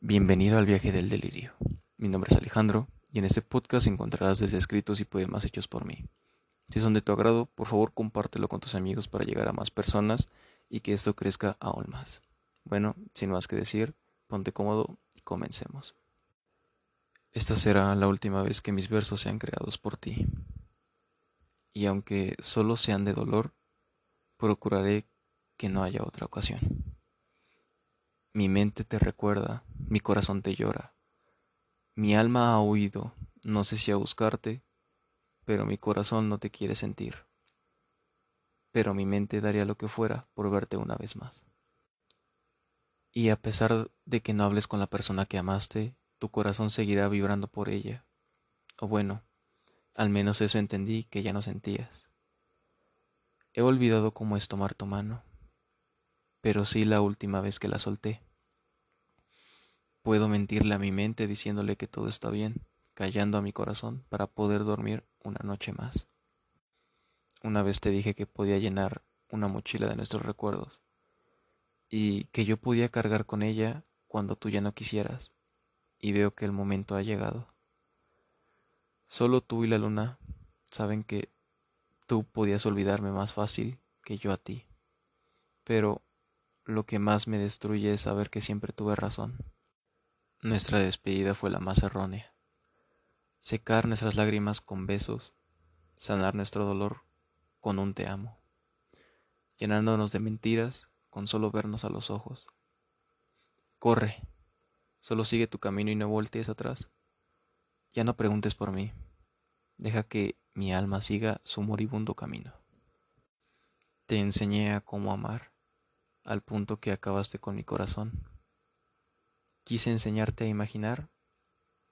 Bienvenido al viaje del delirio. Mi nombre es Alejandro y en este podcast encontrarás desde escritos y poemas hechos por mí. Si son de tu agrado, por favor compártelo con tus amigos para llegar a más personas y que esto crezca aún más. Bueno, sin más que decir, ponte cómodo y comencemos. Esta será la última vez que mis versos sean creados por ti. Y aunque solo sean de dolor, procuraré que no haya otra ocasión. Mi mente te recuerda, mi corazón te llora. Mi alma ha huido, no sé si a buscarte, pero mi corazón no te quiere sentir. Pero mi mente daría lo que fuera por verte una vez más. Y a pesar de que no hables con la persona que amaste, tu corazón seguirá vibrando por ella. O bueno, al menos eso entendí que ya no sentías. He olvidado cómo es tomar tu mano, pero sí la última vez que la solté. Puedo mentirle a mi mente diciéndole que todo está bien, callando a mi corazón para poder dormir una noche más. Una vez te dije que podía llenar una mochila de nuestros recuerdos y que yo podía cargar con ella cuando tú ya no quisieras, y veo que el momento ha llegado. Solo tú y la luna saben que tú podías olvidarme más fácil que yo a ti, pero lo que más me destruye es saber que siempre tuve razón. Nuestra despedida fue la más errónea. Secar nuestras lágrimas con besos, sanar nuestro dolor con un te amo, llenándonos de mentiras con solo vernos a los ojos. Corre, solo sigue tu camino y no voltees atrás. Ya no preguntes por mí, deja que mi alma siga su moribundo camino. Te enseñé a cómo amar, al punto que acabaste con mi corazón. Quise enseñarte a imaginar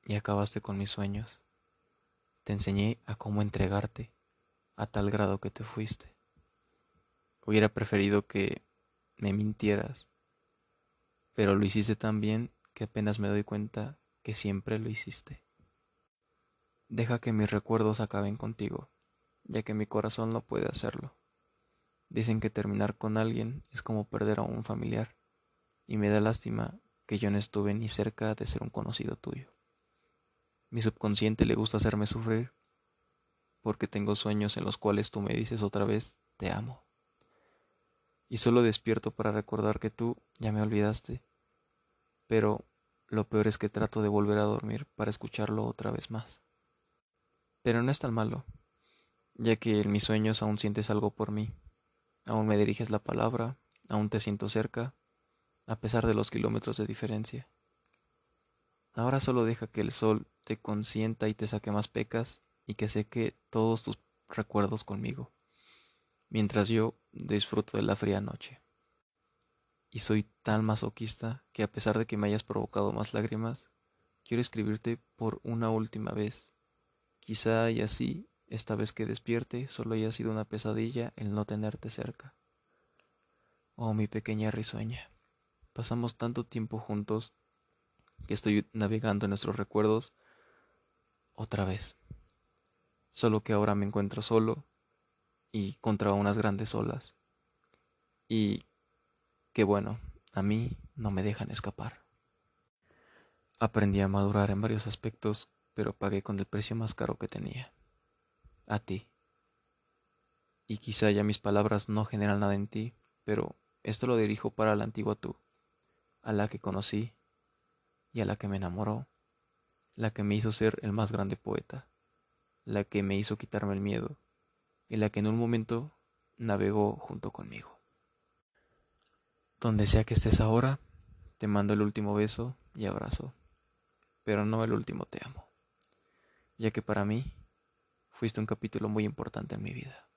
y acabaste con mis sueños. Te enseñé a cómo entregarte a tal grado que te fuiste. Hubiera preferido que me mintieras, pero lo hiciste tan bien que apenas me doy cuenta que siempre lo hiciste. Deja que mis recuerdos acaben contigo, ya que mi corazón no puede hacerlo. Dicen que terminar con alguien es como perder a un familiar, y me da lástima que yo no estuve ni cerca de ser un conocido tuyo. Mi subconsciente le gusta hacerme sufrir, porque tengo sueños en los cuales tú me dices otra vez, te amo. Y solo despierto para recordar que tú ya me olvidaste, pero lo peor es que trato de volver a dormir para escucharlo otra vez más. Pero no es tan malo, ya que en mis sueños aún sientes algo por mí, aún me diriges la palabra, aún te siento cerca, a pesar de los kilómetros de diferencia. Ahora solo deja que el sol te consienta y te saque más pecas y que seque todos tus recuerdos conmigo, mientras yo disfruto de la fría noche. Y soy tan masoquista que a pesar de que me hayas provocado más lágrimas, quiero escribirte por una última vez. Quizá y así, esta vez que despierte, solo haya sido una pesadilla el no tenerte cerca. Oh, mi pequeña risueña. Pasamos tanto tiempo juntos que estoy navegando en nuestros recuerdos otra vez. Solo que ahora me encuentro solo y contra unas grandes olas. Y que bueno, a mí no me dejan escapar. Aprendí a madurar en varios aspectos, pero pagué con el precio más caro que tenía. A ti. Y quizá ya mis palabras no generan nada en ti, pero esto lo dirijo para la antigua tú a la que conocí y a la que me enamoró, la que me hizo ser el más grande poeta, la que me hizo quitarme el miedo y la que en un momento navegó junto conmigo. Donde sea que estés ahora, te mando el último beso y abrazo, pero no el último te amo, ya que para mí fuiste un capítulo muy importante en mi vida.